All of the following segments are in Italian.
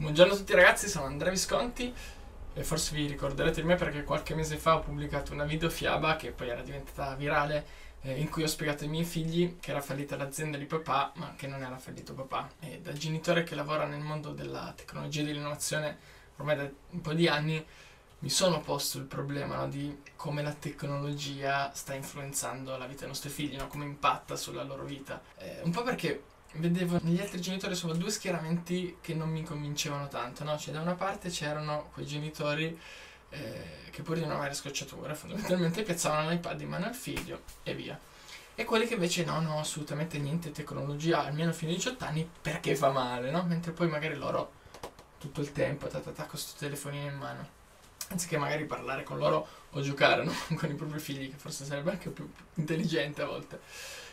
Buongiorno a tutti ragazzi, sono Andrea Visconti e forse vi ricorderete di me perché qualche mese fa ho pubblicato una videofiaba che poi era diventata virale eh, in cui ho spiegato ai miei figli che era fallita l'azienda di papà ma che non era fallito papà e da genitore che lavora nel mondo della tecnologia e dell'innovazione ormai da un po' di anni mi sono posto il problema no, di come la tecnologia sta influenzando la vita dei nostri figli, no? come impatta sulla loro vita. Eh, un po' perché vedevo negli altri genitori insomma due schieramenti che non mi convincevano tanto, no? Cioè da una parte c'erano quei genitori eh, che pur di non avere scocciature fondamentalmente piazzavano l'iPad in mano al figlio e via. E quelli che invece no, no, assolutamente niente tecnologia, almeno fino ai 18 anni, perché fa male, no? Mentre poi magari loro tutto il tempo, ta ta ta, con questo telefonino in mano. Anziché magari parlare con loro o giocare no? con i propri figli, che forse sarebbe anche più intelligente a volte.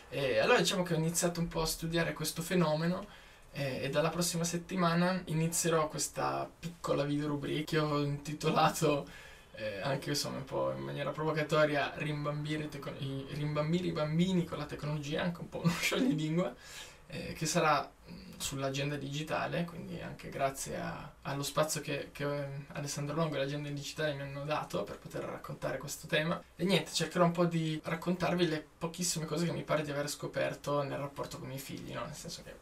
E allora diciamo che ho iniziato un po' a studiare questo fenomeno eh, e dalla prossima settimana inizierò questa piccola video rubrica che ho intitolato eh, anche insomma un po' in maniera provocatoria rimbambire, teco- i, rimbambire i bambini con la tecnologia, anche un po' uno scioglilingua, eh, che sarà sull'agenda digitale, quindi anche grazie a, allo spazio che, che ehm, Alessandro Longo e l'agenda digitale mi hanno dato per poter raccontare questo tema. E niente, cercherò un po' di raccontarvi le pochissime cose che mi pare di aver scoperto nel rapporto con i miei figli, no? nel senso che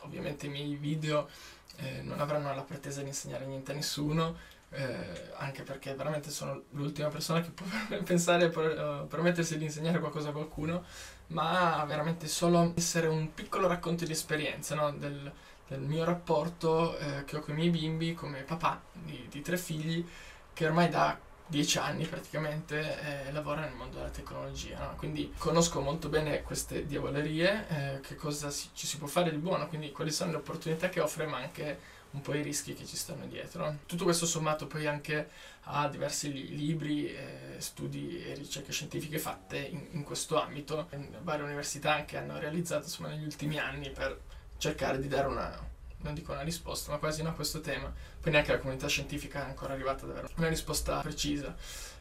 ovviamente i miei video eh, non avranno la pretesa di insegnare niente a nessuno, eh, anche perché veramente sono l'ultima persona che può pensare per uh, permettersi di insegnare qualcosa a qualcuno, ma veramente solo essere un piccolo racconto di esperienza no? del, del, mio rapporto eh, che ho con i miei bimbi come papà di, di tre figli che ormai da dieci anni praticamente eh, lavora nel mondo della tecnologia, no? quindi conosco molto bene queste diavolerie, eh, che cosa si, ci si può fare di buono, quindi quali sono le opportunità che offre, ma anche un po' i rischi che ci stanno dietro. Tutto questo sommato poi anche a diversi li- libri, eh, studi e ricerche scientifiche fatte in, in questo ambito, varie università anche hanno realizzato insomma, negli ultimi anni per cercare di dare una, non dico una risposta, ma quasi no a questo tema. Poi neanche la comunità scientifica è ancora arrivata ad avere una risposta precisa.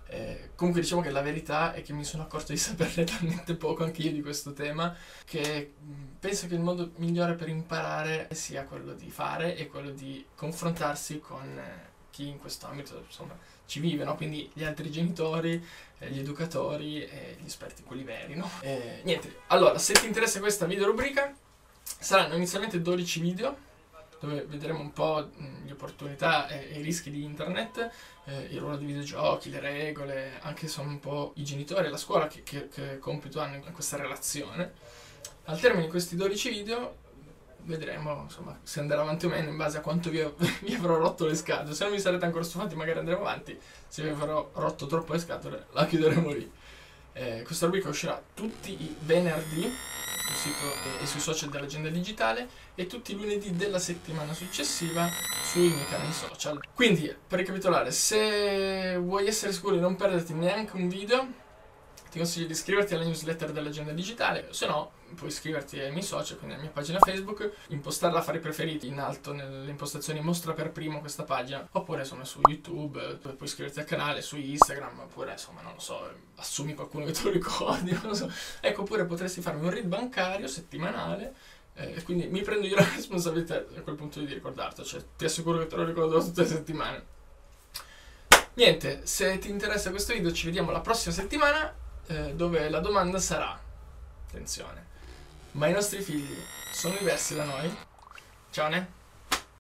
Eh, comunque diciamo che la verità è che mi sono accorto di saperne talmente poco anche io di questo tema che penso che il modo migliore per imparare sia quello di fare e quello di confrontarsi con eh, chi in questo ambito insomma ci vive, no? quindi gli altri genitori, eh, gli educatori e gli esperti, quelli veri. No? Eh, niente, allora se ti interessa questa video rubrica saranno inizialmente 12 video dove vedremo un po' le opportunità e, i rischi di internet, eh, il ruolo dei videogiochi, le regole, anche insomma un po' i genitori e la scuola che, che, che compito hanno in questa relazione. Al termine di questi 12 video vedremo insomma, se andrà avanti o meno in base a quanto vi, vi, avrò rotto le scatole. Se non vi sarete ancora stufati magari andremo avanti, se vi avrò rotto troppo le scatole la chiuderemo lì. Eh, questa rubrica uscirà tutti i venerdì sul sito e sui social dell'agenda digitale e tutti i lunedì della settimana successiva sui miei canali social. Quindi, per ricapitolare, se vuoi essere sicuro di non perderti neanche un video, ti consiglio di iscriverti alla newsletter dell'agenda digitale, se no puoi iscriverti ai miei social, quindi alla mia pagina Facebook, impostarla a fare preferiti in alto nelle impostazioni mostra per primo questa pagina, oppure insomma su YouTube, puoi iscriverti al canale, su Instagram, oppure insomma non lo so, assumi qualcuno che te lo ricordi, non lo so. Ecco, oppure potresti farmi un read bancario settimanale eh, quindi mi prendo io la responsabilità a quel punto di ricordarti, cioè ti assicuro che te lo ricordo tutte le settimane. Niente, se ti interessa questo video ci vediamo la prossima settimana eh, dove la domanda sarà, attenzione, ma i nostri figli sono diversi da noi? Ciao ne?